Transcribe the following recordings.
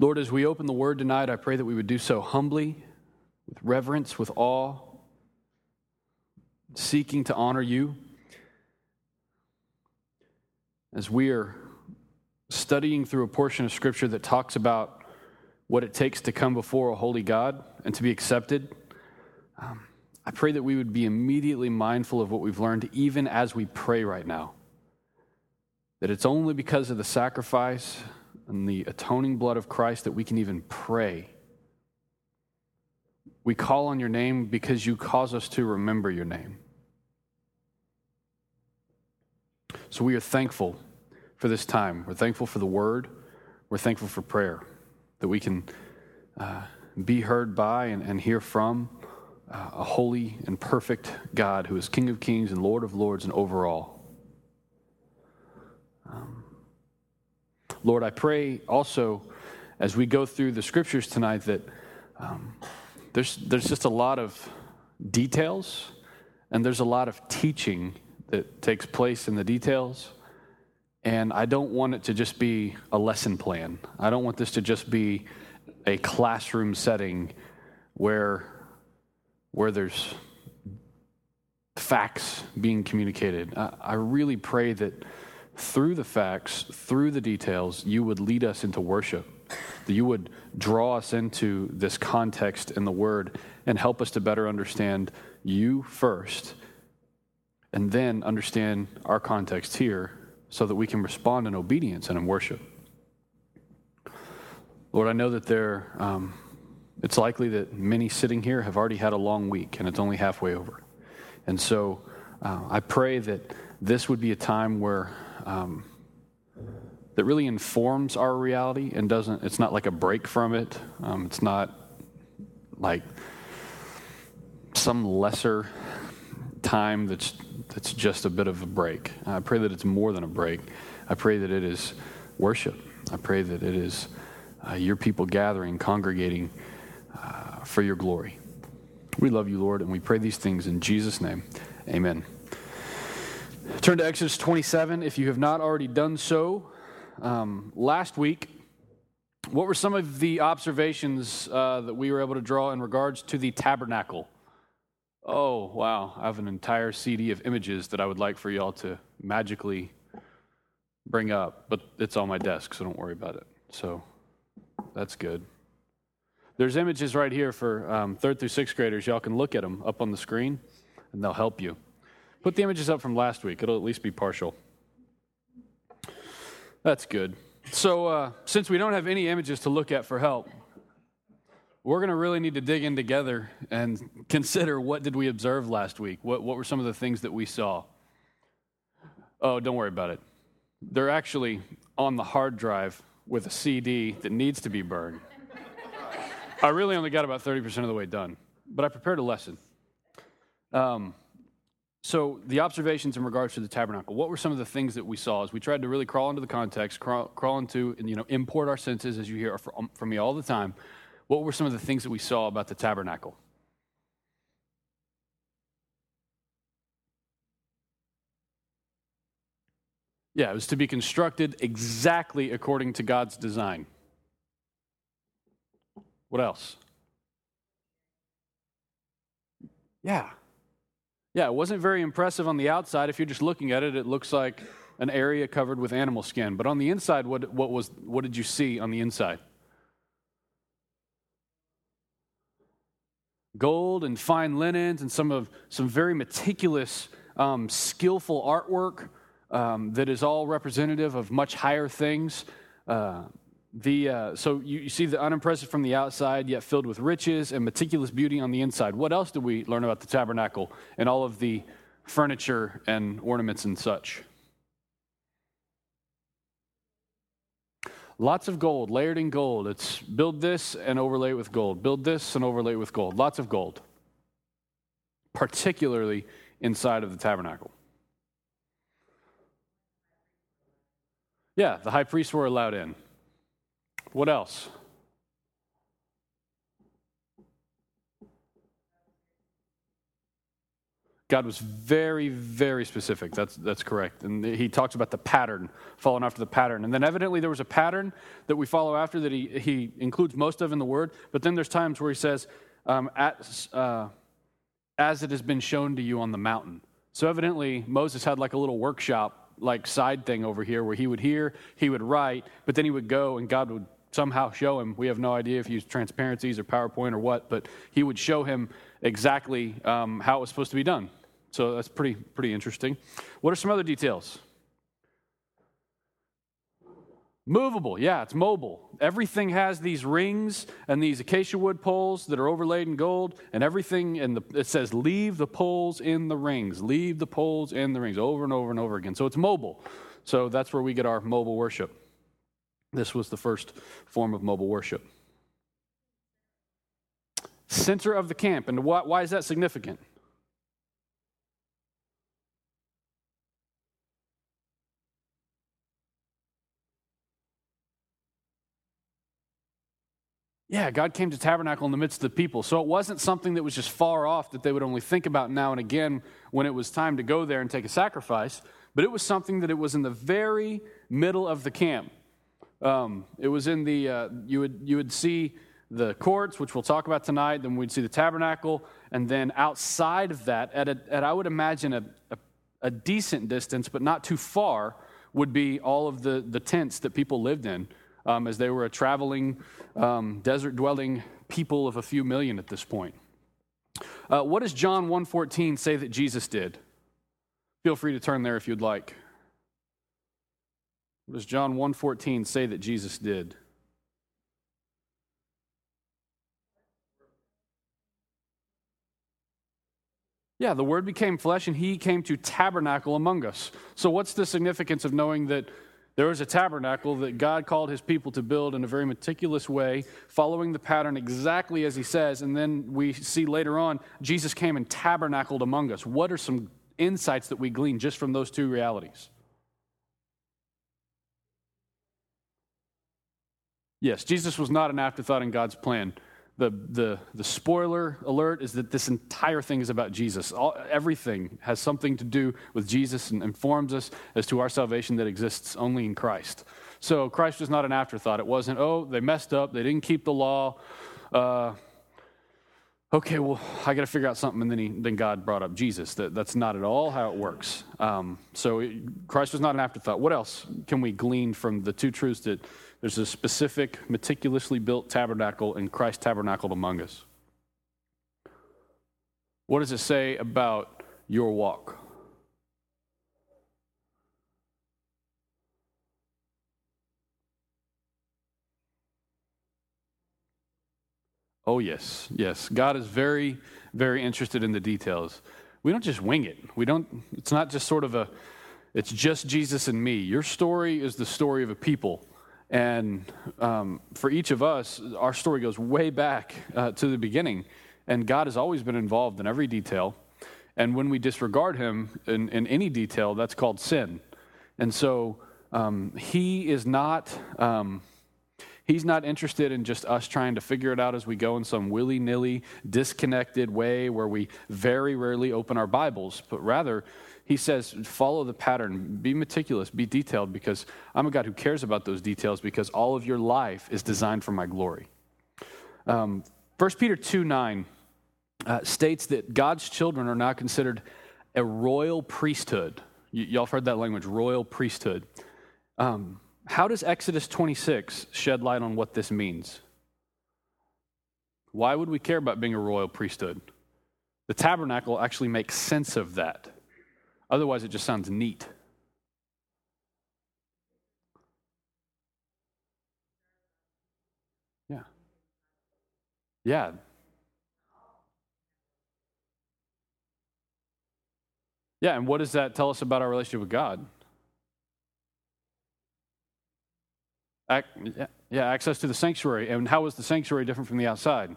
Lord, as we open the word tonight, I pray that we would do so humbly, with reverence, with awe, seeking to honor you. As we are studying through a portion of Scripture that talks about what it takes to come before a holy God and to be accepted, um, I pray that we would be immediately mindful of what we've learned, even as we pray right now. That it's only because of the sacrifice and the atoning blood of Christ that we can even pray. We call on your name because you cause us to remember your name. So we are thankful for this time. We're thankful for the word. We're thankful for prayer, that we can uh, be heard by and, and hear from uh, a holy and perfect God who is King of kings and Lord of lords and over all. Um, Lord, I pray also as we go through the scriptures tonight that um, there's, there's just a lot of details and there's a lot of teaching that takes place in the details. And I don't want it to just be a lesson plan. I don't want this to just be a classroom setting where, where there's facts being communicated. I, I really pray that through the facts, through the details, you would lead us into worship, that you would draw us into this context in the Word and help us to better understand you first, and then understand our context here so that we can respond in obedience and in worship. Lord, I know that there, um, it's likely that many sitting here have already had a long week and it's only halfway over. And so uh, I pray that this would be a time where um, that really informs our reality and doesn't, it's not like a break from it. Um, it's not like some lesser time that's that's just a bit of a break. I pray that it's more than a break. I pray that it is worship. I pray that it is uh, your people gathering, congregating uh, for your glory. We love you, Lord, and we pray these things in Jesus' name. Amen. Turn to Exodus 27 if you have not already done so. Um, last week, what were some of the observations uh, that we were able to draw in regards to the tabernacle? Oh, wow. I have an entire CD of images that I would like for y'all to magically bring up, but it's on my desk, so don't worry about it. So that's good. There's images right here for um, third through sixth graders. Y'all can look at them up on the screen, and they'll help you. Put the images up from last week, it'll at least be partial. That's good. So, uh, since we don't have any images to look at for help, we're going to really need to dig in together and consider what did we observe last week? What, what were some of the things that we saw? Oh, don't worry about it. They're actually on the hard drive with a CD that needs to be burned. I really only got about 30% of the way done, but I prepared a lesson. Um, so, the observations in regards to the tabernacle, what were some of the things that we saw as we tried to really crawl into the context, crawl, crawl into, and you know, import our senses, as you hear from, um, from me all the time? what were some of the things that we saw about the tabernacle? Yeah, it was to be constructed exactly according to God's design. What else? Yeah. Yeah, it wasn't very impressive on the outside. If you're just looking at it, it looks like an area covered with animal skin. But on the inside, what, what, was, what did you see on the inside? gold and fine linens and some of some very meticulous, um, skillful artwork um, that is all representative of much higher things. Uh, the, uh, so you, you, see the unimpressive from the outside, yet filled with riches and meticulous beauty on the inside. What else do we learn about the tabernacle and all of the furniture and ornaments and such? Lots of gold, layered in gold. It's build this and overlay it with gold. Build this and overlay it with gold. Lots of gold, particularly inside of the tabernacle. Yeah, the high priests were allowed in. What else? God was very, very specific. That's, that's correct. And he talks about the pattern, following after the pattern. And then evidently there was a pattern that we follow after that he, he includes most of in the word. But then there's times where he says, um, at, uh, as it has been shown to you on the mountain. So evidently Moses had like a little workshop, like side thing over here where he would hear, he would write, but then he would go and God would somehow show him. We have no idea if he used transparencies or PowerPoint or what, but he would show him exactly um, how it was supposed to be done. So that's pretty, pretty interesting. What are some other details? Movable, yeah, it's mobile. Everything has these rings and these acacia wood poles that are overlaid in gold, and everything, and it says, leave the poles in the rings, leave the poles in the rings, over and over and over again. So it's mobile. So that's where we get our mobile worship. This was the first form of mobile worship. Center of the camp. And why, why is that significant? Yeah, God came to tabernacle in the midst of the people. So it wasn't something that was just far off that they would only think about now and again when it was time to go there and take a sacrifice, but it was something that it was in the very middle of the camp. Um, it was in the, uh, you, would, you would see the courts, which we'll talk about tonight, then we'd see the tabernacle, and then outside of that, at, a, at I would imagine a, a, a decent distance, but not too far, would be all of the, the tents that people lived in um, as they were a traveling, um, desert dwelling people of a few million at this point. Uh, what does John 1.14 say that Jesus did? Feel free to turn there if you'd like. What does John 1.14 say that Jesus did? Yeah, the Word became flesh and He came to tabernacle among us. So, what's the significance of knowing that there was a tabernacle that God called his people to build in a very meticulous way, following the pattern exactly as he says. And then we see later on, Jesus came and tabernacled among us. What are some insights that we glean just from those two realities? Yes, Jesus was not an afterthought in God's plan the, the, the spoiler alert is that this entire thing is about Jesus. All, everything has something to do with Jesus and informs us as to our salvation that exists only in Christ. So Christ was not an afterthought. It wasn't, oh, they messed up, they didn't keep the law. Uh, okay, well, I got to figure out something. And then, he, then God brought up Jesus. That, that's not at all how it works. Um, so it, Christ was not an afterthought. What else can we glean from the two truths that there's a specific, meticulously built tabernacle, and Christ tabernacled among us. What does it say about your walk? Oh, yes, yes. God is very, very interested in the details. We don't just wing it. We don't, it's not just sort of a, it's just Jesus and me. Your story is the story of a people and um, for each of us, our story goes way back uh, to the beginning. And God has always been involved in every detail. And when we disregard Him in, in any detail, that's called sin. And so um, He is not. Um, He's not interested in just us trying to figure it out as we go in some willy nilly, disconnected way where we very rarely open our Bibles, but rather, he says, follow the pattern, be meticulous, be detailed, because I'm a God who cares about those details because all of your life is designed for my glory. Um, 1 Peter 2 9 uh, states that God's children are now considered a royal priesthood. Y- y'all have heard that language, royal priesthood. Um, how does Exodus 26 shed light on what this means? Why would we care about being a royal priesthood? The tabernacle actually makes sense of that. Otherwise, it just sounds neat. Yeah. Yeah. Yeah, and what does that tell us about our relationship with God? yeah, access to the sanctuary. And how is the sanctuary different from the outside?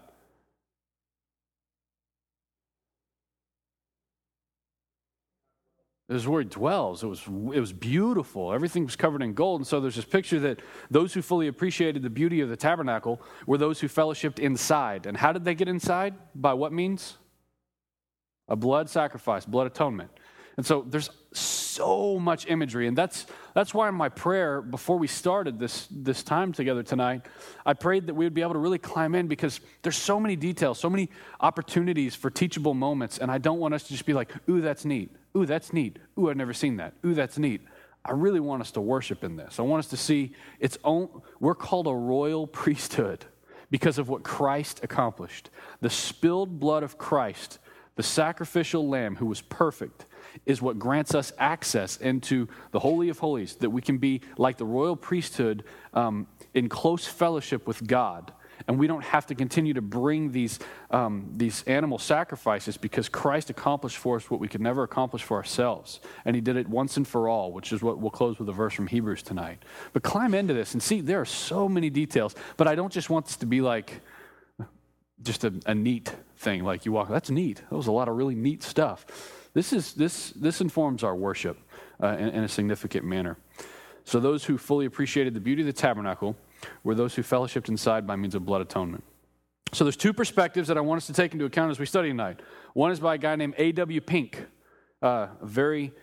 It was where he dwells. It was, it was beautiful. Everything was covered in gold. And so there's this picture that those who fully appreciated the beauty of the tabernacle were those who fellowshipped inside. And how did they get inside? By what means? a blood sacrifice, blood atonement. And so there's so much imagery. And that's, that's why in my prayer before we started this, this time together tonight, I prayed that we would be able to really climb in because there's so many details, so many opportunities for teachable moments. And I don't want us to just be like, ooh, that's neat. Ooh, that's neat. Ooh, I've never seen that. Ooh, that's neat. I really want us to worship in this. I want us to see its own, we're called a royal priesthood because of what Christ accomplished. The spilled blood of Christ, the sacrificial lamb who was perfect, is what grants us access into the Holy of Holies, that we can be like the royal priesthood um, in close fellowship with God and we don't have to continue to bring these, um, these animal sacrifices because Christ accomplished for us what we could never accomplish for ourselves. And he did it once and for all, which is what we'll close with a verse from Hebrews tonight. But climb into this and see, there are so many details. But I don't just want this to be like just a, a neat thing. Like you walk, that's neat. That was a lot of really neat stuff. This, is, this, this informs our worship uh, in, in a significant manner. So, those who fully appreciated the beauty of the tabernacle, were those who fellowshipped inside by means of blood atonement. So there's two perspectives that I want us to take into account as we study tonight. One is by a guy named A.W. Pink, uh, a very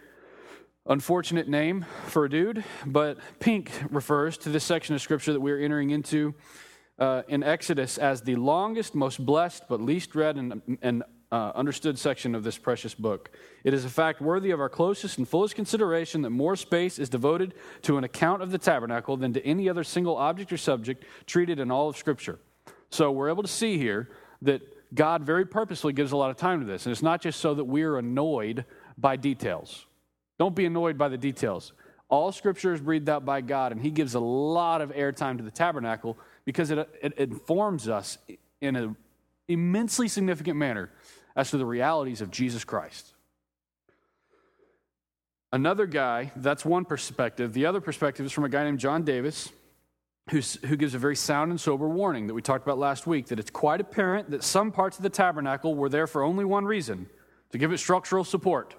unfortunate name for a dude, but Pink refers to this section of scripture that we're entering into uh, in Exodus as the longest, most blessed, but least read and, and uh, understood section of this precious book. It is a fact worthy of our closest and fullest consideration that more space is devoted to an account of the tabernacle than to any other single object or subject treated in all of Scripture. So we're able to see here that God very purposely gives a lot of time to this. And it's not just so that we're annoyed by details. Don't be annoyed by the details. All Scripture is breathed out by God, and He gives a lot of airtime to the tabernacle because it, it informs us in an immensely significant manner as to the realities of Jesus Christ. Another guy, that's one perspective. The other perspective is from a guy named John Davis, who gives a very sound and sober warning that we talked about last week that it's quite apparent that some parts of the tabernacle were there for only one reason to give it structural support.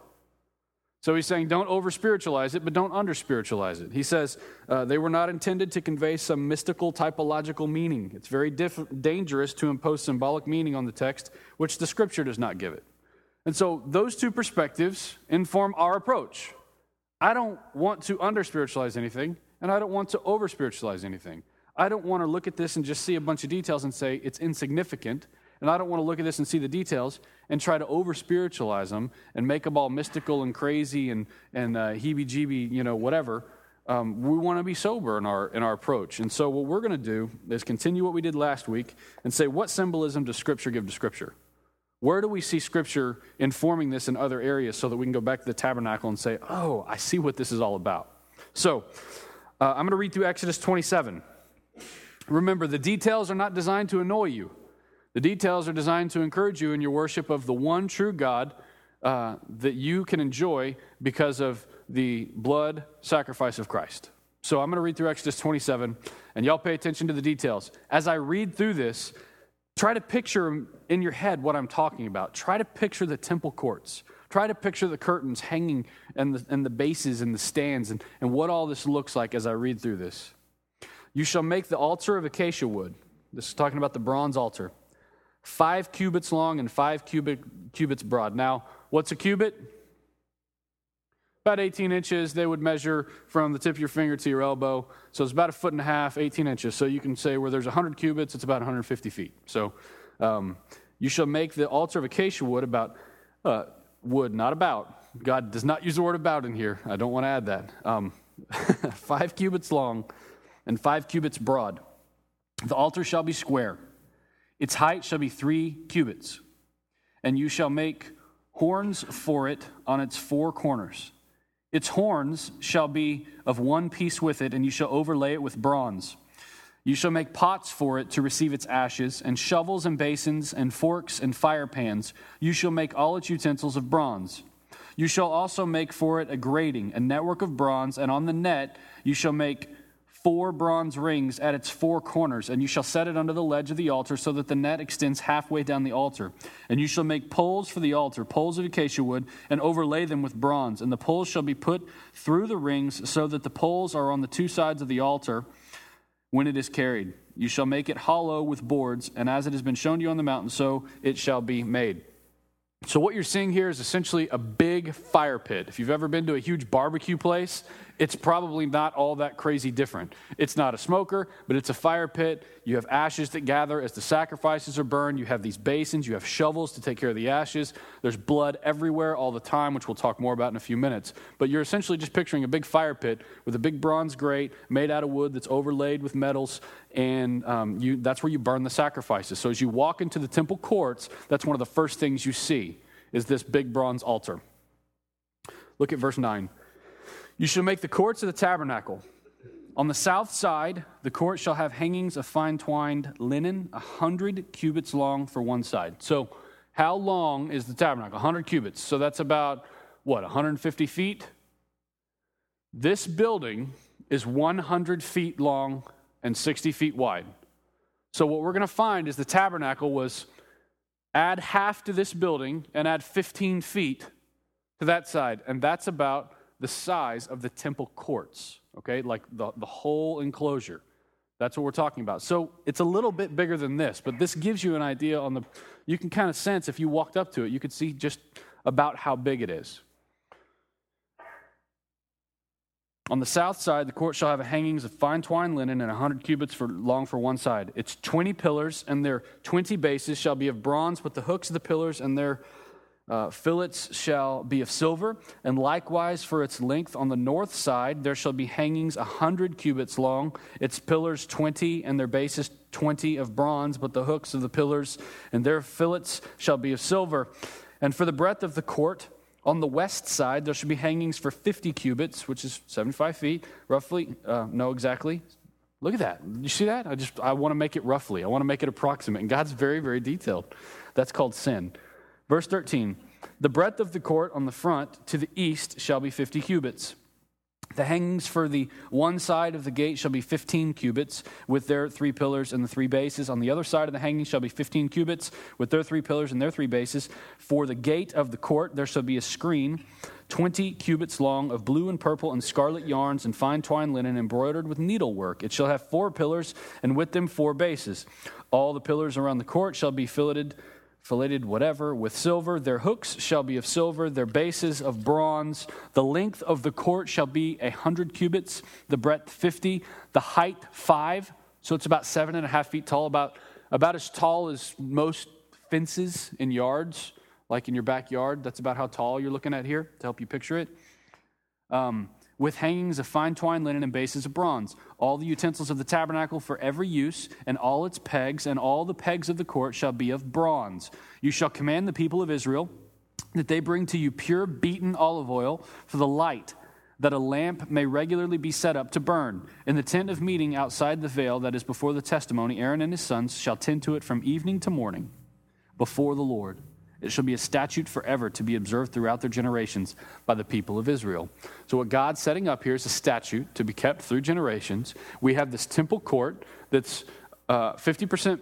So he's saying don't over spiritualize it, but don't under spiritualize it. He says uh, they were not intended to convey some mystical typological meaning. It's very diff- dangerous to impose symbolic meaning on the text, which the scripture does not give it. And so those two perspectives inform our approach. I don't want to under spiritualize anything, and I don't want to over spiritualize anything. I don't want to look at this and just see a bunch of details and say it's insignificant and I don't want to look at this and see the details and try to over spiritualize them and make them all mystical and crazy and, and uh, heebie jeebie, you know, whatever. Um, we want to be sober in our, in our approach. And so, what we're going to do is continue what we did last week and say, what symbolism does Scripture give to Scripture? Where do we see Scripture informing this in other areas so that we can go back to the tabernacle and say, oh, I see what this is all about? So, uh, I'm going to read through Exodus 27. Remember, the details are not designed to annoy you. The details are designed to encourage you in your worship of the one true God uh, that you can enjoy because of the blood sacrifice of Christ. So I'm going to read through Exodus 27, and y'all pay attention to the details. As I read through this, try to picture in your head what I'm talking about. Try to picture the temple courts. Try to picture the curtains hanging and the, and the bases and the stands and, and what all this looks like as I read through this. You shall make the altar of acacia wood. This is talking about the bronze altar five cubits long and five cubit, cubits broad. Now, what's a cubit? About 18 inches. They would measure from the tip of your finger to your elbow. So it's about a foot and a half, 18 inches. So you can say where there's 100 cubits, it's about 150 feet. So um, you shall make the altar of acacia wood about uh, wood, not about. God does not use the word about in here. I don't want to add that. Um, five cubits long and five cubits broad. The altar shall be square. Its height shall be three cubits, and you shall make horns for it on its four corners. Its horns shall be of one piece with it, and you shall overlay it with bronze. You shall make pots for it to receive its ashes, and shovels and basins, and forks and fire pans. You shall make all its utensils of bronze. You shall also make for it a grating, a network of bronze, and on the net you shall make four bronze rings at its four corners, and you shall set it under the ledge of the altar so that the net extends halfway down the altar. And you shall make poles for the altar, poles of acacia wood, and overlay them with bronze. And the poles shall be put through the rings so that the poles are on the two sides of the altar when it is carried. You shall make it hollow with boards, and as it has been shown to you on the mountain, so it shall be made. So, what you're seeing here is essentially a big fire pit. If you've ever been to a huge barbecue place, it's probably not all that crazy different. It's not a smoker, but it's a fire pit. You have ashes that gather as the sacrifices are burned. You have these basins. You have shovels to take care of the ashes. There's blood everywhere all the time, which we'll talk more about in a few minutes. But you're essentially just picturing a big fire pit with a big bronze grate made out of wood that's overlaid with metals, and um, you, that's where you burn the sacrifices. So as you walk into the temple courts, that's one of the first things you see is this big bronze altar. Look at verse 9. You shall make the courts of the tabernacle. On the south side, the court shall have hangings of fine twined linen, a hundred cubits long for one side. So, how long is the tabernacle? 100 cubits. So, that's about what, 150 feet? This building is 100 feet long and 60 feet wide. So, what we're going to find is the tabernacle was add half to this building and add 15 feet to that side. And that's about the size of the temple courts, okay? Like the, the whole enclosure. That's what we're talking about. So it's a little bit bigger than this, but this gives you an idea on the, you can kind of sense if you walked up to it, you could see just about how big it is. On the south side, the court shall have hangings of fine twined linen and a 100 cubits for, long for one side. Its 20 pillars and their 20 bases shall be of bronze, with the hooks of the pillars and their uh, fillets shall be of silver, and likewise for its length on the north side there shall be hangings a hundred cubits long, its pillars twenty, and their bases twenty of bronze, but the hooks of the pillars and their fillets shall be of silver. And for the breadth of the court, on the west side there shall be hangings for fifty cubits, which is seventy-five feet, roughly. Uh, no, exactly. Look at that. You see that? I just I want to make it roughly. I want to make it approximate. And God's very, very detailed. That's called sin. Verse 13 The breadth of the court on the front to the east shall be 50 cubits. The hangings for the one side of the gate shall be 15 cubits with their three pillars and the three bases. On the other side of the hangings shall be 15 cubits with their three pillars and their three bases. For the gate of the court there shall be a screen 20 cubits long of blue and purple and scarlet yarns and fine twined linen embroidered with needlework. It shall have four pillars and with them four bases. All the pillars around the court shall be filleted filleted whatever, with silver. Their hooks shall be of silver, their bases of bronze. The length of the court shall be a hundred cubits, the breadth fifty, the height five. So it's about seven and a half feet tall, about, about as tall as most fences in yards, like in your backyard. That's about how tall you're looking at here to help you picture it. Um, with hangings of fine twined linen and bases of bronze. All the utensils of the tabernacle for every use, and all its pegs, and all the pegs of the court shall be of bronze. You shall command the people of Israel that they bring to you pure beaten olive oil for the light, that a lamp may regularly be set up to burn. In the tent of meeting outside the veil that is before the testimony, Aaron and his sons shall tend to it from evening to morning before the Lord. It shall be a statute forever to be observed throughout their generations by the people of Israel. So, what God's setting up here is a statute to be kept through generations. We have this temple court that's uh, 50%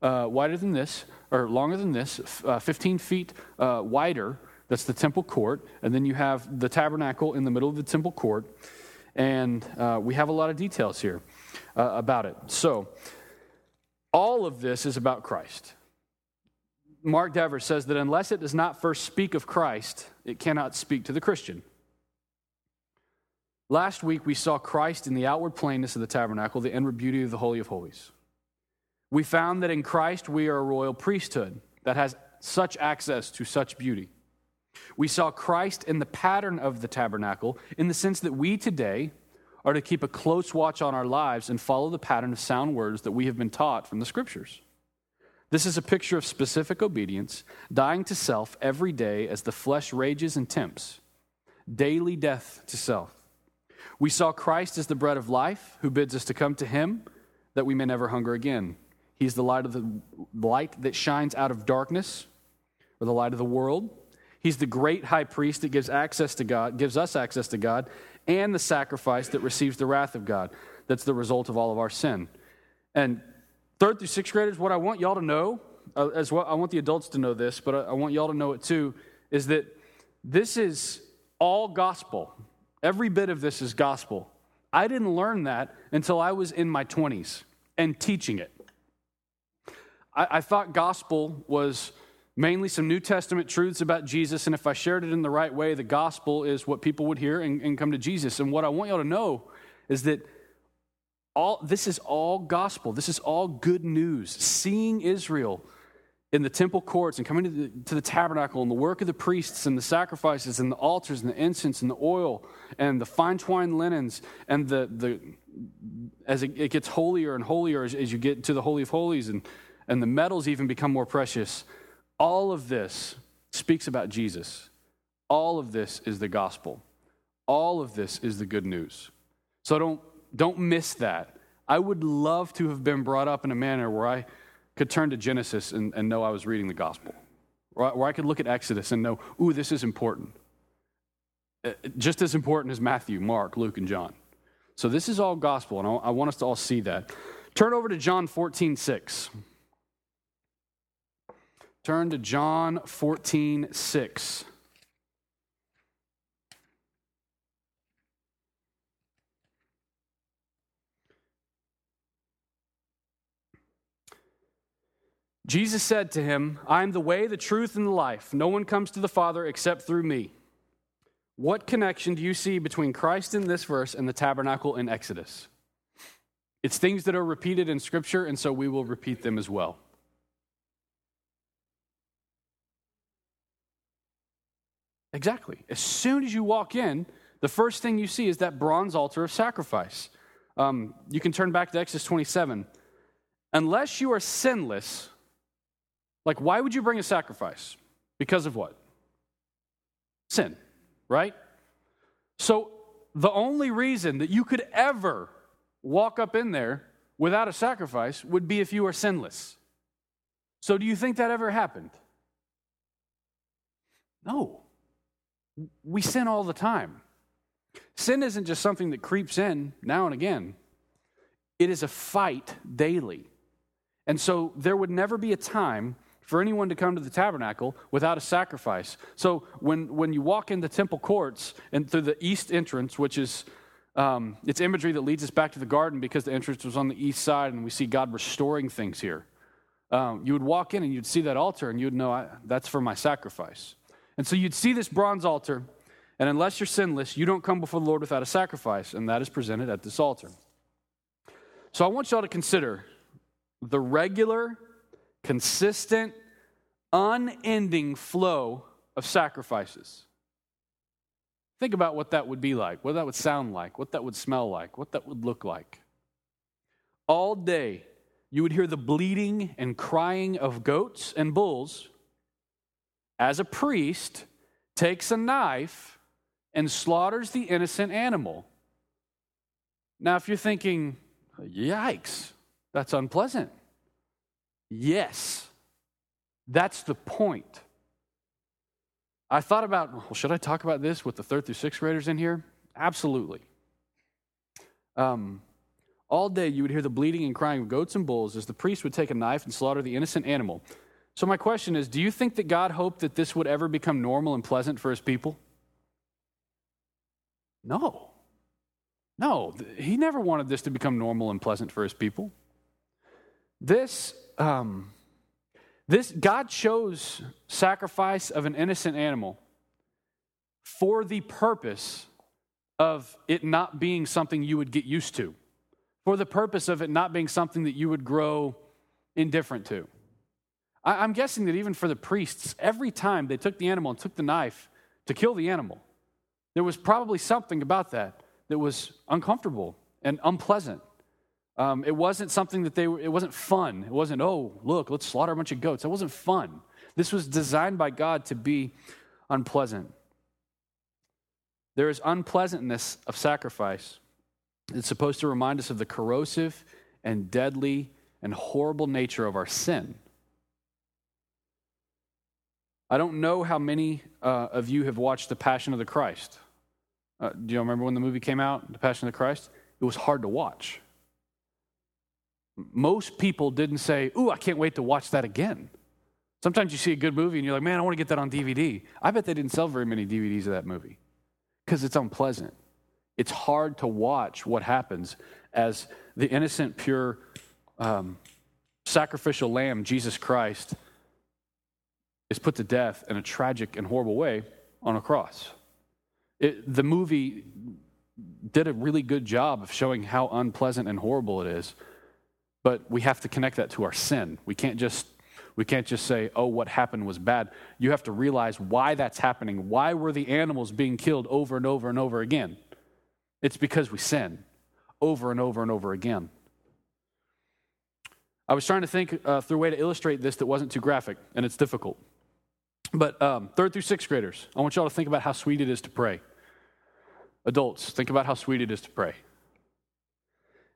uh, wider than this, or longer than this, uh, 15 feet uh, wider. That's the temple court. And then you have the tabernacle in the middle of the temple court. And uh, we have a lot of details here uh, about it. So, all of this is about Christ. Mark Dever says that unless it does not first speak of Christ, it cannot speak to the Christian. Last week, we saw Christ in the outward plainness of the tabernacle, the inward beauty of the Holy of Holies. We found that in Christ, we are a royal priesthood that has such access to such beauty. We saw Christ in the pattern of the tabernacle in the sense that we today are to keep a close watch on our lives and follow the pattern of sound words that we have been taught from the scriptures. This is a picture of specific obedience, dying to self every day as the flesh rages and tempts, daily death to self. We saw Christ as the bread of life, who bids us to come to him that we may never hunger again. He's the light of the light that shines out of darkness, or the light of the world. He's the great high priest that gives access to God, gives us access to God, and the sacrifice that receives the wrath of God. That's the result of all of our sin. And Third through sixth graders, what I want y'all to know, uh, as well, I want the adults to know this, but I, I want y'all to know it too, is that this is all gospel. Every bit of this is gospel. I didn't learn that until I was in my 20s and teaching it. I, I thought gospel was mainly some New Testament truths about Jesus. And if I shared it in the right way, the gospel is what people would hear and, and come to Jesus. And what I want y'all to know is that all, this is all gospel. This is all good news. Seeing Israel in the temple courts and coming to the, to the, tabernacle and the work of the priests and the sacrifices and the altars and the incense and the oil and the fine twined linens and the, the as it, it gets holier and holier as, as, you get to the holy of holies and, and the metals even become more precious all of this speaks about jesus all of this is the gospel all of this is the good news so don't don't miss that i would love to have been brought up in a manner where i could turn to Genesis and, and know I was reading the gospel, where I could look at Exodus and know, ooh, this is important. Uh, just as important as Matthew, Mark, Luke, and John. So this is all gospel, and I want us to all see that. Turn over to John 14, 6. Turn to John 14, 6. Jesus said to him, I am the way, the truth, and the life. No one comes to the Father except through me. What connection do you see between Christ in this verse and the tabernacle in Exodus? It's things that are repeated in Scripture, and so we will repeat them as well. Exactly. As soon as you walk in, the first thing you see is that bronze altar of sacrifice. Um, you can turn back to Exodus 27. Unless you are sinless, like, why would you bring a sacrifice? Because of what? Sin, right? So, the only reason that you could ever walk up in there without a sacrifice would be if you are sinless. So, do you think that ever happened? No. We sin all the time. Sin isn't just something that creeps in now and again, it is a fight daily. And so, there would never be a time for anyone to come to the tabernacle without a sacrifice. So when, when you walk in the temple courts and through the east entrance, which is um, it's imagery that leads us back to the garden because the entrance was on the east side and we see God restoring things here. Um, you would walk in and you'd see that altar and you'd know I, that's for my sacrifice. And so you'd see this bronze altar, and unless you're sinless, you don't come before the Lord without a sacrifice, and that is presented at this altar. So I want y'all to consider the regular consistent, unending flow of sacrifices. Think about what that would be like, what that would sound like, what that would smell like, what that would look like. All day, you would hear the bleating and crying of goats and bulls as a priest takes a knife and slaughters the innocent animal. Now, if you're thinking, yikes, that's unpleasant. Yes, that's the point. I thought about, well, should I talk about this with the third through sixth graders in here? Absolutely. Um, all day you would hear the bleating and crying of goats and bulls as the priest would take a knife and slaughter the innocent animal. So, my question is do you think that God hoped that this would ever become normal and pleasant for his people? No. No, he never wanted this to become normal and pleasant for his people. This um, this God chose sacrifice of an innocent animal for the purpose of it not being something you would get used to, for the purpose of it not being something that you would grow indifferent to. I, I'm guessing that even for the priests, every time they took the animal and took the knife to kill the animal, there was probably something about that that was uncomfortable and unpleasant. Um, it wasn't something that they were, it wasn't fun. It wasn't, oh, look, let's slaughter a bunch of goats. It wasn't fun. This was designed by God to be unpleasant. There is unpleasantness of sacrifice. It's supposed to remind us of the corrosive and deadly and horrible nature of our sin. I don't know how many uh, of you have watched The Passion of the Christ. Uh, do you remember when the movie came out, The Passion of the Christ? It was hard to watch most people didn't say, Ooh, I can't wait to watch that again. Sometimes you see a good movie and you're like, Man, I want to get that on DVD. I bet they didn't sell very many DVDs of that movie because it's unpleasant. It's hard to watch what happens as the innocent, pure, um, sacrificial lamb, Jesus Christ, is put to death in a tragic and horrible way on a cross. It, the movie did a really good job of showing how unpleasant and horrible it is, but we have to connect that to our sin. We can't just we can't just say, "Oh, what happened was bad." You have to realize why that's happening. Why were the animals being killed over and over and over again? It's because we sin over and over and over again. I was trying to think uh, through a way to illustrate this that wasn't too graphic, and it's difficult. But um, third through sixth graders, I want y'all to think about how sweet it is to pray. Adults, think about how sweet it is to pray.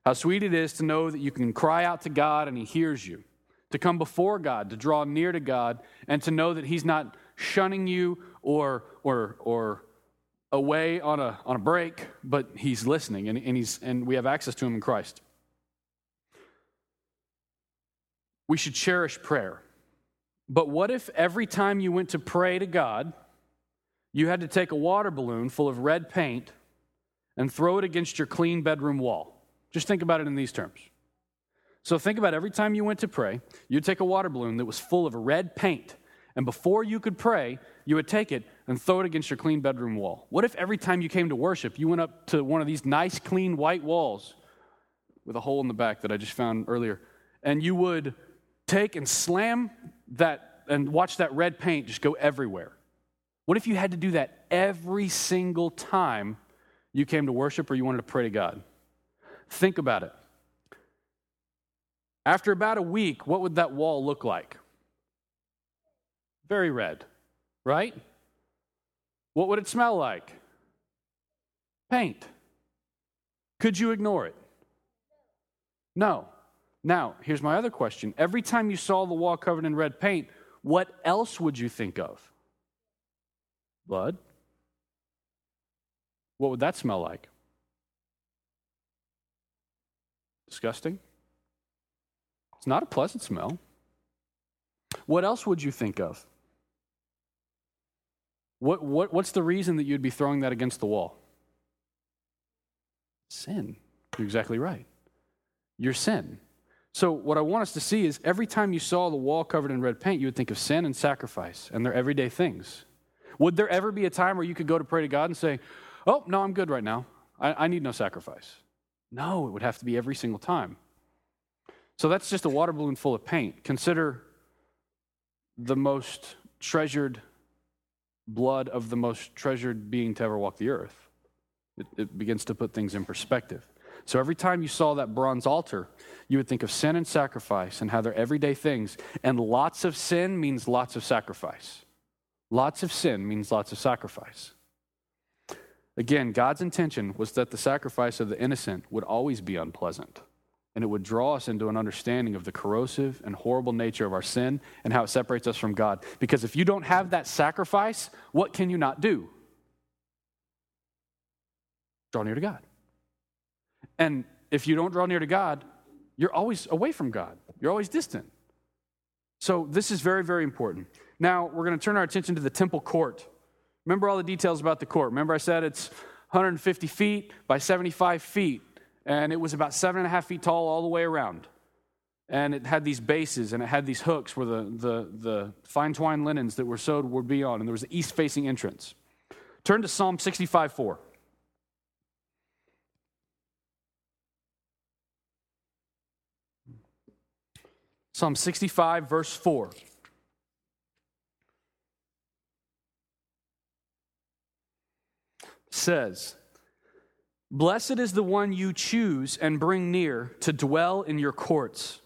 How sweet it is to know that you can cry out to God and He hears you, to come before God, to draw near to God, and to know that He's not shunning you or, or, or away on a, on a break, but He's listening and, and, he's, and we have access to Him in Christ. We should cherish prayer. But what if every time you went to pray to God, you had to take a water balloon full of red paint and throw it against your clean bedroom wall? Just think about it in these terms. So think about every time you went to pray, you'd take a water balloon that was full of red paint, and before you could pray, you would take it and throw it against your clean bedroom wall. What if every time you came to worship, you went up to one of these nice, clean white walls with a hole in the back that I just found earlier, and you would take and slam that and watch that red paint just go everywhere? What if you had to do that every single time you came to worship or you wanted to pray to God? Think about it. After about a week, what would that wall look like? Very red, right? What would it smell like? Paint. Could you ignore it? No. Now, here's my other question. Every time you saw the wall covered in red paint, what else would you think of? Blood? What would that smell like? Disgusting? It's not a pleasant smell. What else would you think of? What, what, what's the reason that you'd be throwing that against the wall? Sin. You're exactly right. Your sin. So, what I want us to see is every time you saw the wall covered in red paint, you would think of sin and sacrifice and their everyday things. Would there ever be a time where you could go to pray to God and say, Oh, no, I'm good right now. I, I need no sacrifice? No, it would have to be every single time. So, that's just a water balloon full of paint. Consider the most treasured blood of the most treasured being to ever walk the earth. It, it begins to put things in perspective. So every time you saw that bronze altar, you would think of sin and sacrifice and how they're everyday things. And lots of sin means lots of sacrifice. Lots of sin means lots of sacrifice. Again, God's intention was that the sacrifice of the innocent would always be unpleasant. And it would draw us into an understanding of the corrosive and horrible nature of our sin and how it separates us from God. Because if you don't have that sacrifice, what can you not do? Draw near to God. And if you don't draw near to God, you're always away from God, you're always distant. So, this is very, very important. Now, we're going to turn our attention to the temple court. Remember all the details about the court. Remember, I said it's 150 feet by 75 feet, and it was about seven and a half feet tall all the way around. And it had these bases and it had these hooks where the, the, the fine twine linens that were sewed would be on, and there was an east facing entrance. Turn to Psalm 65 4. Psalm 65, verse 4. Says, Blessed is the one you choose and bring near to dwell in your courts.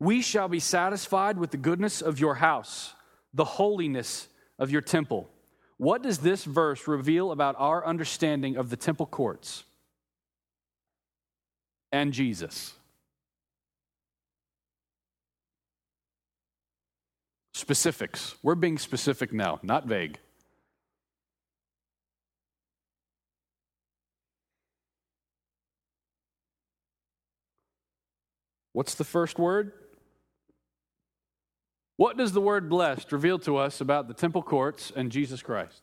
We shall be satisfied with the goodness of your house, the holiness of your temple. What does this verse reveal about our understanding of the temple courts and Jesus? Specifics. We're being specific now, not vague. What's the first word? What does the word blessed reveal to us about the temple courts and Jesus Christ?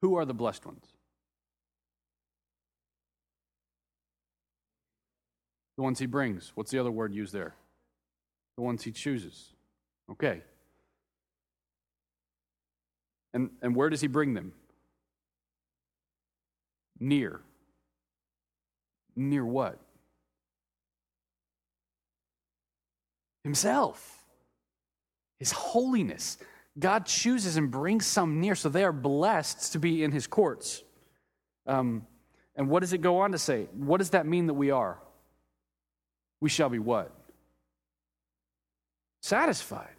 Who are the blessed ones? The ones he brings. What's the other word used there? The ones he chooses. Okay. And, and where does he bring them? Near. Near what? Himself. His holiness. God chooses and brings some near, so they are blessed to be in his courts. Um, and what does it go on to say? What does that mean that we are? We shall be what? Satisfied.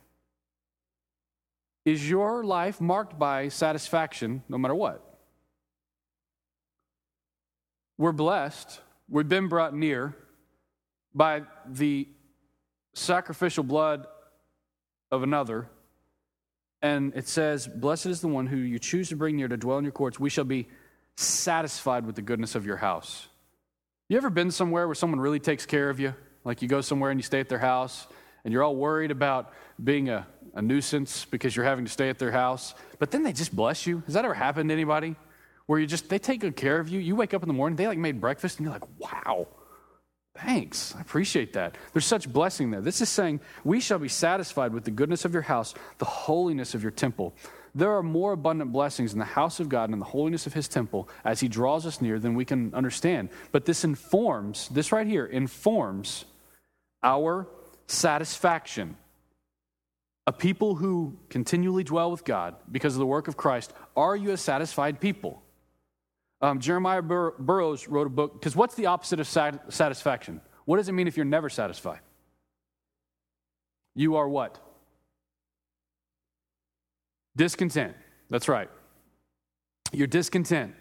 Is your life marked by satisfaction no matter what? We're blessed. We've been brought near by the sacrificial blood of another. And it says, Blessed is the one who you choose to bring near to dwell in your courts. We shall be satisfied with the goodness of your house. You ever been somewhere where someone really takes care of you? Like you go somewhere and you stay at their house and you're all worried about being a, a nuisance because you're having to stay at their house, but then they just bless you. Has that ever happened to anybody? Where you just, they take good care of you. You wake up in the morning, they like made breakfast, and you're like, wow, thanks. I appreciate that. There's such blessing there. This is saying, we shall be satisfied with the goodness of your house, the holiness of your temple. There are more abundant blessings in the house of God and in the holiness of his temple as he draws us near than we can understand. But this informs, this right here informs our satisfaction. A people who continually dwell with God because of the work of Christ, are you a satisfied people? Um, Jeremiah Bur- Burroughs wrote a book, because what's the opposite of sat- satisfaction? What does it mean if you're never satisfied? You are what? Discontent. That's right. You're discontent.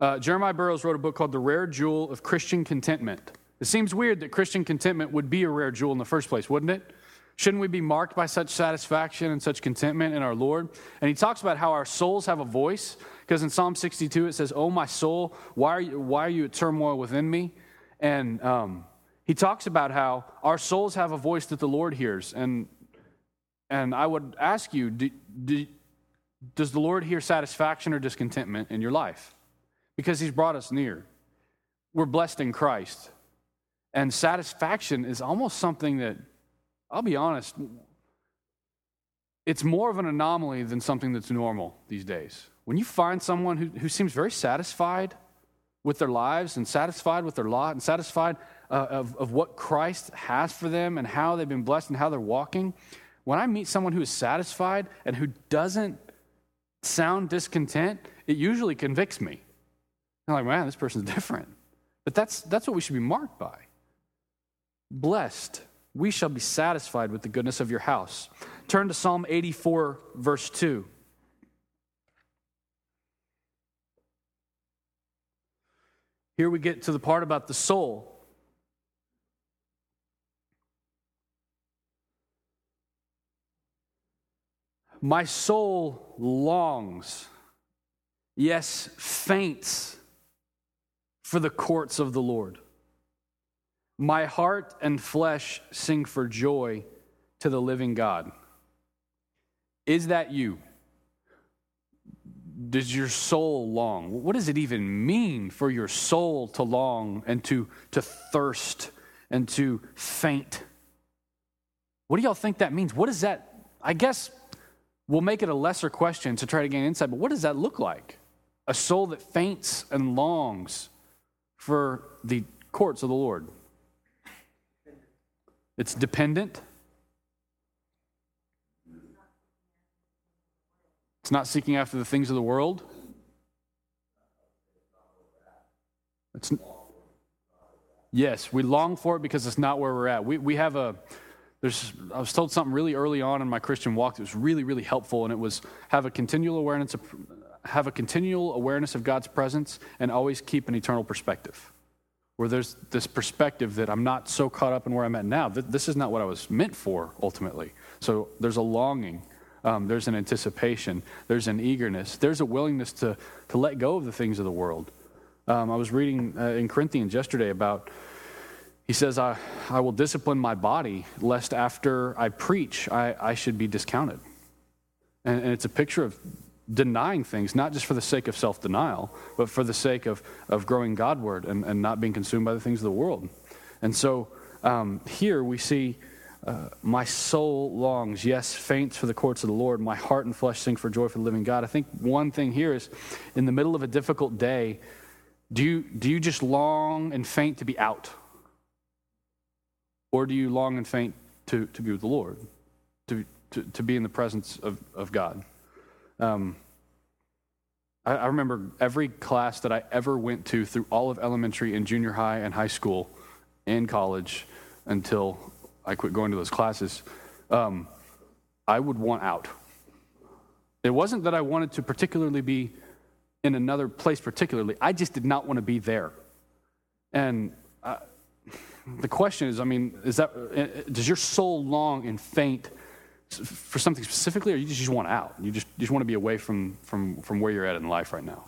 Uh, Jeremiah Burroughs wrote a book called The Rare Jewel of Christian Contentment. It seems weird that Christian contentment would be a rare jewel in the first place, wouldn't it? Shouldn't we be marked by such satisfaction and such contentment in our Lord? And he talks about how our souls have a voice, because in Psalm 62 it says, Oh, my soul, why are you, why are you at turmoil within me? And um, he talks about how our souls have a voice that the Lord hears. And, and I would ask you, do, do, does the Lord hear satisfaction or discontentment in your life? Because he's brought us near. We're blessed in Christ. And satisfaction is almost something that, I'll be honest, it's more of an anomaly than something that's normal these days. When you find someone who, who seems very satisfied with their lives and satisfied with their lot and satisfied uh, of, of what Christ has for them and how they've been blessed and how they're walking, when I meet someone who is satisfied and who doesn't sound discontent, it usually convicts me. I'm like, man, this person's different. But that's, that's what we should be marked by. Blessed, we shall be satisfied with the goodness of your house. Turn to Psalm 84, verse 2. Here we get to the part about the soul. My soul longs, yes, faints for the courts of the Lord. My heart and flesh sing for joy to the living God. Is that you? Does your soul long? What does it even mean for your soul to long and to, to thirst and to faint? What do y'all think that means? What is that? I guess we'll make it a lesser question to try to gain insight, but what does that look like? A soul that faints and longs for the courts of the Lord. It's dependent. It's not seeking after the things of the world. It's, yes, we long for it because it's not where we're at. We, we have a, there's, I was told something really early on in my Christian walk that was really, really helpful, and it was have a continual awareness of, have a continual awareness of God's presence and always keep an eternal perspective where there's this perspective that I'm not so caught up in where I'm at now. This is not what I was meant for ultimately. So there's a longing, um, there's an anticipation, there's an eagerness, there's a willingness to, to let go of the things of the world. Um, I was reading uh, in Corinthians yesterday about, he says, I, I will discipline my body lest after I preach, I, I should be discounted. And, and it's a picture of denying things, not just for the sake of self denial, but for the sake of, of growing Godward and, and not being consumed by the things of the world. And so um, here we see uh, my soul longs, yes, faints for the courts of the Lord. My heart and flesh sing for joy for the living God. I think one thing here is in the middle of a difficult day, do you, do you just long and faint to be out? Or do you long and faint to, to be with the Lord, to, to, to be in the presence of, of God? Um, I, I remember every class that I ever went to through all of elementary and junior high and high school and college until I quit going to those classes, um, I would want out. It wasn't that I wanted to particularly be in another place, particularly. I just did not want to be there. And uh, the question is I mean, is that, uh, does your soul long and faint for something specifically, or you just, want out? You just, you just want to be away from, from, from where you're at in life right now?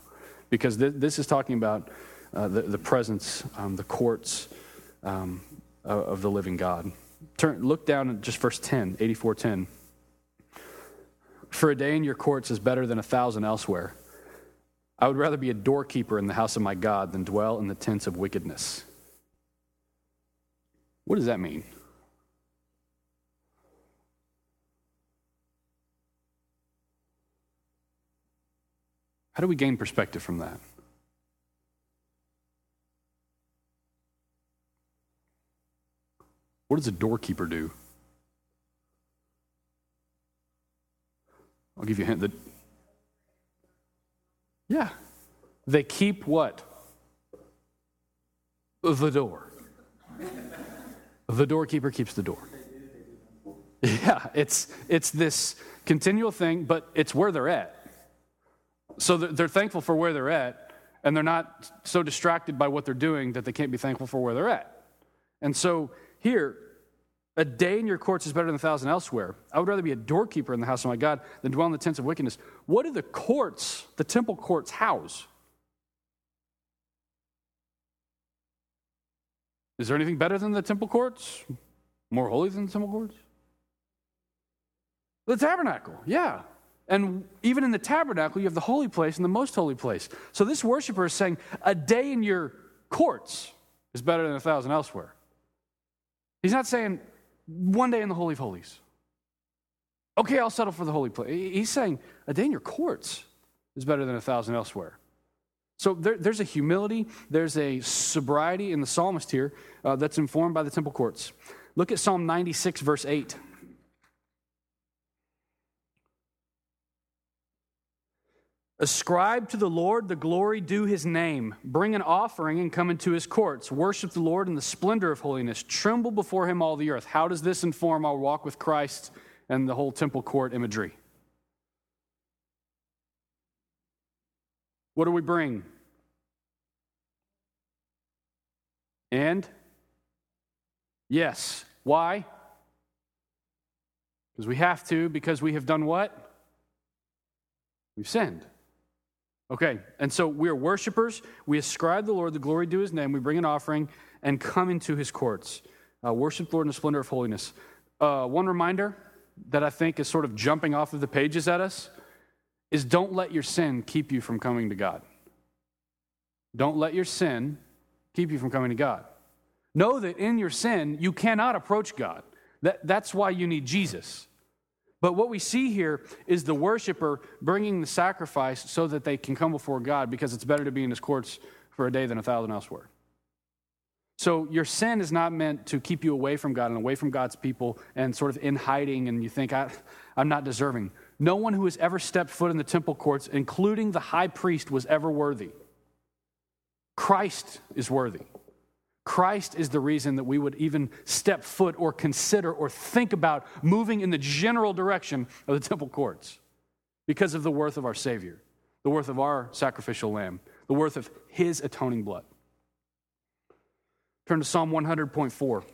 Because th- this is talking about uh, the, the presence, um, the courts um, of the living God. Turn, look down at just verse 10, 84:10. For a day in your courts is better than a thousand elsewhere. I would rather be a doorkeeper in the house of my God than dwell in the tents of wickedness. What does that mean? How do we gain perspective from that? What does a doorkeeper do? I'll give you a hint that. Yeah. They keep what? The door. The doorkeeper keeps the door. Yeah, it's, it's this continual thing, but it's where they're at. So they're thankful for where they're at, and they're not so distracted by what they're doing that they can't be thankful for where they're at. And so here, a day in your courts is better than a thousand elsewhere. I would rather be a doorkeeper in the house of my God than dwell in the tents of wickedness. What do the courts, the temple courts, house? Is there anything better than the temple courts? More holy than the temple courts? The tabernacle, yeah. And even in the tabernacle, you have the holy place and the most holy place. So this worshiper is saying a day in your courts is better than a thousand elsewhere. He's not saying one day in the Holy of Holies. Okay, I'll settle for the holy place. He's saying a day in your courts is better than a thousand elsewhere. So there, there's a humility, there's a sobriety in the psalmist here uh, that's informed by the temple courts. Look at Psalm 96, verse 8. Ascribe to the Lord the glory due his name. Bring an offering and come into his courts. Worship the Lord in the splendor of holiness. Tremble before him, all the earth. How does this inform our walk with Christ and the whole temple court imagery? What do we bring? And? Yes. Why? Because we have to, because we have done what? We've sinned. Okay, and so we are worshipers. We ascribe the Lord the glory due his name. We bring an offering and come into his courts. Uh, worship the Lord in the splendor of holiness. Uh, one reminder that I think is sort of jumping off of the pages at us is don't let your sin keep you from coming to God. Don't let your sin keep you from coming to God. Know that in your sin, you cannot approach God. That, that's why you need Jesus. But what we see here is the worshiper bringing the sacrifice so that they can come before God because it's better to be in his courts for a day than a thousand elsewhere. So your sin is not meant to keep you away from God and away from God's people and sort of in hiding and you think, I, am not deserving. No one who has ever stepped foot in the temple courts, including the high priest, was ever worthy. Christ is worthy. Christ is the reason that we would even step foot or consider or think about moving in the general direction of the temple courts because of the worth of our Savior, the worth of our sacrificial lamb, the worth of His atoning blood. Turn to Psalm 100.4.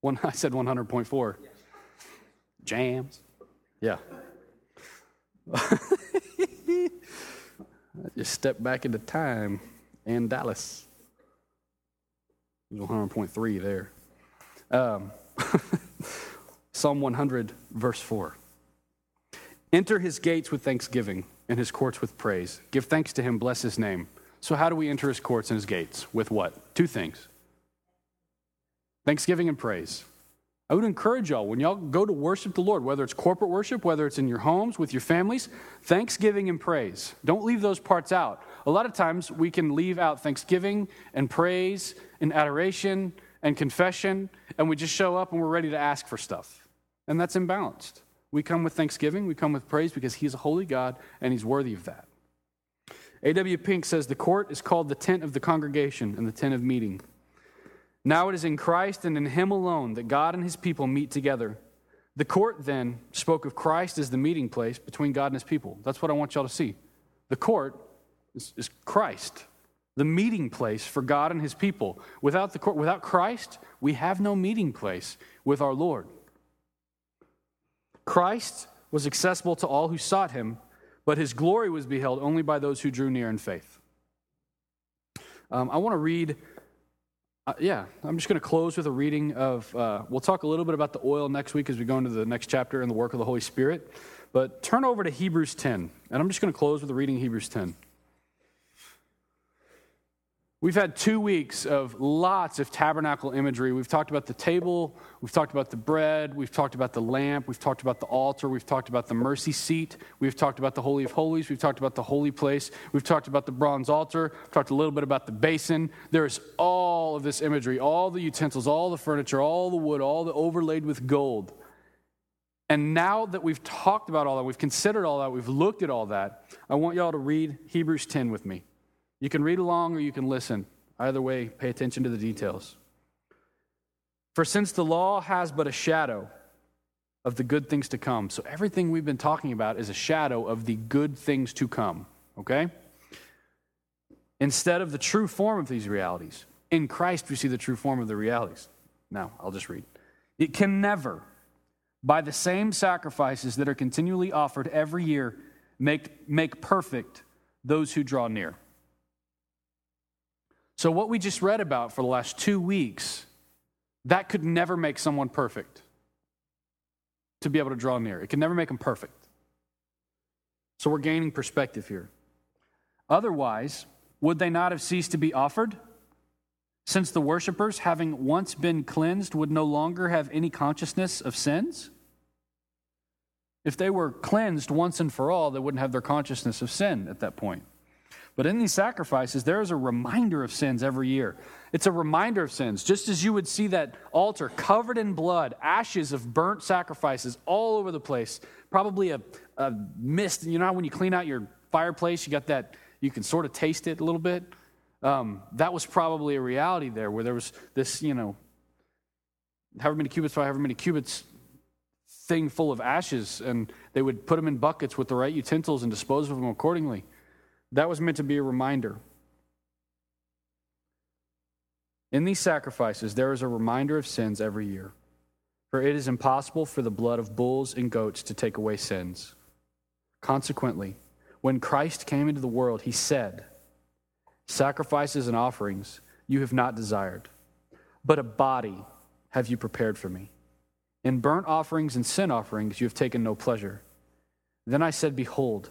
One, I said 100.4. Jams. Yeah. just step back into time and Dallas. There's 100.3 there. Um, Psalm 100, verse 4. Enter his gates with thanksgiving and his courts with praise. Give thanks to him, bless his name. So, how do we enter his courts and his gates? With what? Two things thanksgiving and praise. I would encourage y'all when y'all go to worship the Lord, whether it's corporate worship, whether it's in your homes with your families, thanksgiving and praise. Don't leave those parts out. A lot of times we can leave out thanksgiving and praise and adoration and confession, and we just show up and we're ready to ask for stuff. And that's imbalanced. We come with thanksgiving, we come with praise because He's a holy God and He's worthy of that. A.W. Pink says the court is called the tent of the congregation and the tent of meeting. Now it is in Christ and in Him alone that God and His people meet together. The court then spoke of Christ as the meeting place between God and His people. That's what I want y'all to see. The court is, is Christ, the meeting place for God and His people. Without the court, without Christ, we have no meeting place with our Lord. Christ was accessible to all who sought Him, but His glory was beheld only by those who drew near in faith. Um, I want to read uh, yeah, I'm just going to close with a reading of. Uh, we'll talk a little bit about the oil next week as we go into the next chapter in the work of the Holy Spirit. But turn over to Hebrews 10, and I'm just going to close with a reading Hebrews 10. We've had two weeks of lots of tabernacle imagery. We've talked about the table, we've talked about the bread, we've talked about the lamp, we've talked about the altar, we've talked about the mercy seat, we've talked about the Holy of Holies, we've talked about the holy place, we've talked about the bronze altar, we've talked a little bit about the basin. There's all of this imagery, all the utensils, all the furniture, all the wood, all the overlaid with gold. And now that we've talked about all that, we've considered all that, we've looked at all that, I want y'all to read Hebrews 10 with me. You can read along or you can listen. Either way, pay attention to the details. For since the law has but a shadow of the good things to come, so everything we've been talking about is a shadow of the good things to come, okay? Instead of the true form of these realities. In Christ, we see the true form of the realities. Now, I'll just read. It can never, by the same sacrifices that are continually offered every year, make, make perfect those who draw near. So, what we just read about for the last two weeks, that could never make someone perfect to be able to draw near. It can never make them perfect. So, we're gaining perspective here. Otherwise, would they not have ceased to be offered? Since the worshippers, having once been cleansed, would no longer have any consciousness of sins? If they were cleansed once and for all, they wouldn't have their consciousness of sin at that point. But in these sacrifices, there is a reminder of sins every year. It's a reminder of sins. Just as you would see that altar covered in blood, ashes of burnt sacrifices all over the place, probably a, a mist. You know how when you clean out your fireplace, you got that, you can sort of taste it a little bit? Um, that was probably a reality there where there was this, you know, however many cubits by however many cubits thing full of ashes, and they would put them in buckets with the right utensils and dispose of them accordingly. That was meant to be a reminder. In these sacrifices, there is a reminder of sins every year. For it is impossible for the blood of bulls and goats to take away sins. Consequently, when Christ came into the world, he said, Sacrifices and offerings you have not desired, but a body have you prepared for me. In burnt offerings and sin offerings you have taken no pleasure. Then I said, Behold,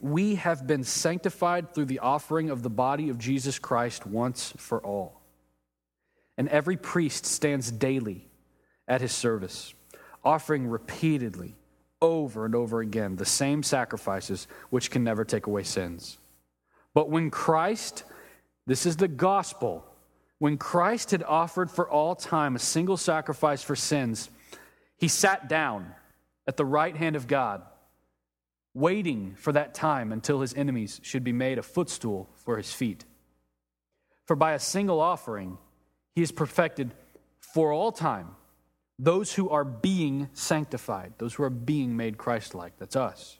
we have been sanctified through the offering of the body of Jesus Christ once for all. And every priest stands daily at his service, offering repeatedly, over and over again, the same sacrifices which can never take away sins. But when Christ, this is the gospel, when Christ had offered for all time a single sacrifice for sins, he sat down at the right hand of God waiting for that time until his enemies should be made a footstool for his feet. For by a single offering, he is perfected for all time those who are being sanctified, those who are being made Christ like. That's us.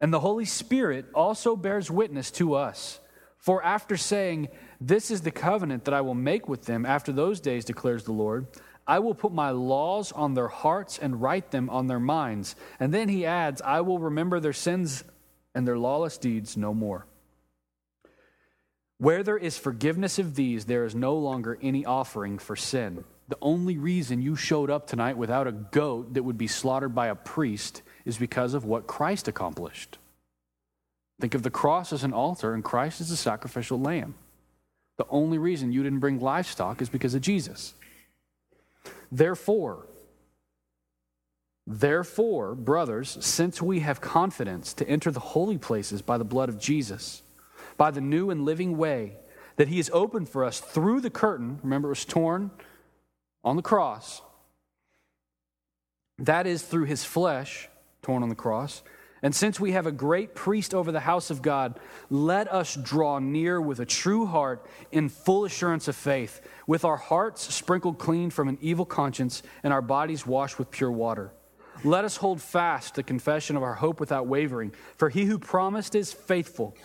And the Holy Spirit also bears witness to us, For after saying, This is the covenant that I will make with them after those days, declares the Lord, I will put my laws on their hearts and write them on their minds. And then he adds, I will remember their sins and their lawless deeds no more. Where there is forgiveness of these, there is no longer any offering for sin. The only reason you showed up tonight without a goat that would be slaughtered by a priest is because of what Christ accomplished. Think of the cross as an altar and Christ as a sacrificial lamb. The only reason you didn't bring livestock is because of Jesus. Therefore, therefore, brothers, since we have confidence to enter the holy places by the blood of Jesus, by the new and living way that he has opened for us through the curtain, remember it was torn on the cross, that is through his flesh torn on the cross and since we have a great priest over the house of God, let us draw near with a true heart in full assurance of faith, with our hearts sprinkled clean from an evil conscience and our bodies washed with pure water. Let us hold fast the confession of our hope without wavering, for he who promised is faithful.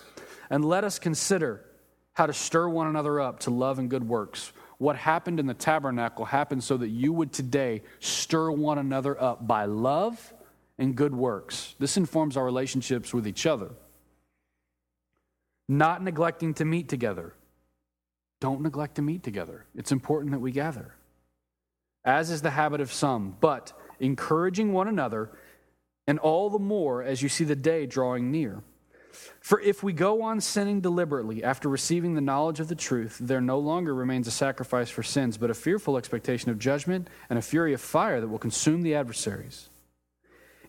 And let us consider how to stir one another up to love and good works. What happened in the tabernacle happened so that you would today stir one another up by love and good works. This informs our relationships with each other. Not neglecting to meet together. Don't neglect to meet together. It's important that we gather, as is the habit of some, but encouraging one another, and all the more as you see the day drawing near. For if we go on sinning deliberately after receiving the knowledge of the truth, there no longer remains a sacrifice for sins, but a fearful expectation of judgment and a fury of fire that will consume the adversaries.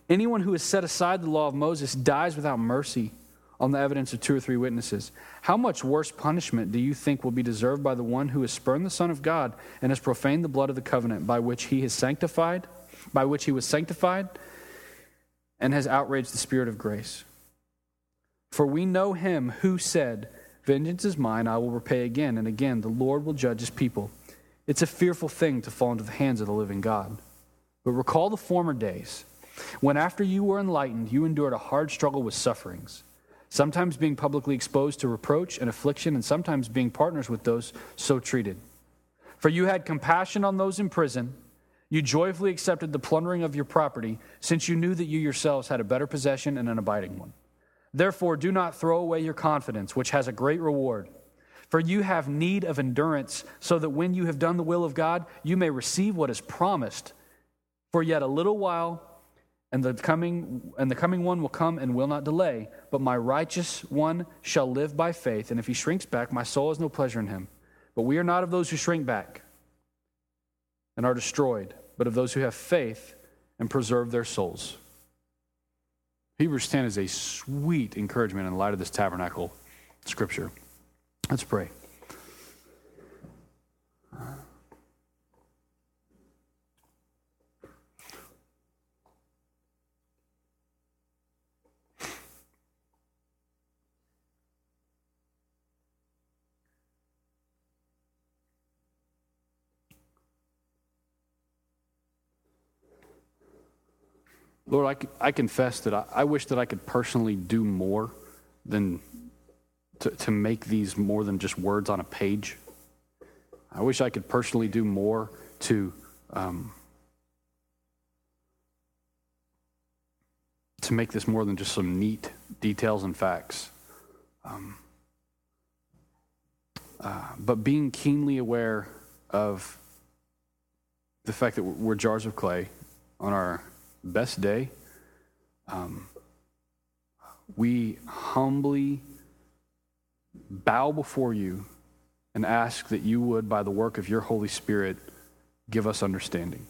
Anyone who has set aside the law of Moses dies without mercy on the evidence of two or three witnesses. How much worse punishment do you think will be deserved by the one who has spurned the Son of God and has profaned the blood of the covenant by which he has sanctified, by which he was sanctified, and has outraged the Spirit of grace? For we know him who said, Vengeance is mine, I will repay again and again. The Lord will judge his people. It's a fearful thing to fall into the hands of the living God. But recall the former days when after you were enlightened, you endured a hard struggle with sufferings, sometimes being publicly exposed to reproach and affliction, and sometimes being partners with those so treated. For you had compassion on those in prison. You joyfully accepted the plundering of your property, since you knew that you yourselves had a better possession and an abiding one. Therefore, do not throw away your confidence, which has a great reward. For you have need of endurance, so that when you have done the will of God, you may receive what is promised. For yet a little while, and the coming and the coming one will come and will not delay but my righteous one shall live by faith. And if he shrinks back my soul has no pleasure in him. But we are not of those who shrink back and are destroyed but of those who have faith and preserve their souls. Hebrews 10 is a sweet encouragement in light of this tabernacle scripture. Let's pray Lord, I, I confess that I, I wish that I could personally do more than to, to make these more than just words on a page. I wish I could personally do more to um, to make this more than just some neat details and facts. Um, uh, but being keenly aware of the fact that we're jars of clay on our best day, um, we humbly bow before you and ask that you would, by the work of your Holy Spirit, give us understanding.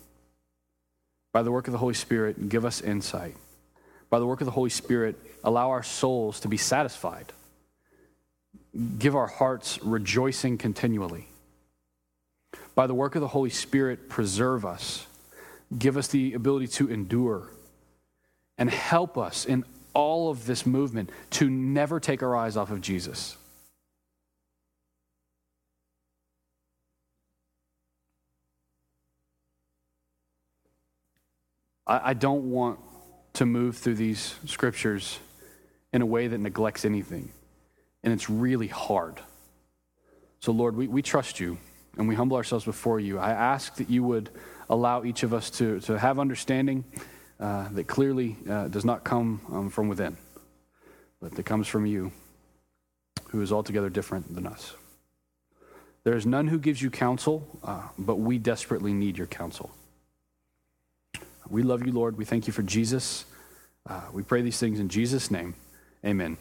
By the work of the Holy Spirit, give us insight. By the work of the Holy Spirit, allow our souls to be satisfied. Give our hearts rejoicing continually. By the work of the Holy Spirit, preserve us give us the ability to endure, and help us in all of this movement to never take our eyes off of Jesus. I, I don't want to move through these scriptures in a way that neglects anything, and it's really hard. So, Lord, we, we trust you and we humble ourselves before you. I ask that you would allow each of us to, to have understanding uh, that clearly uh, does not come um, from within, but that comes from you, who is altogether different than us. There is none who gives you counsel, uh, but we desperately need your counsel. We love you, Lord. We thank you for Jesus. Uh, we pray these things in Jesus' name. Amen.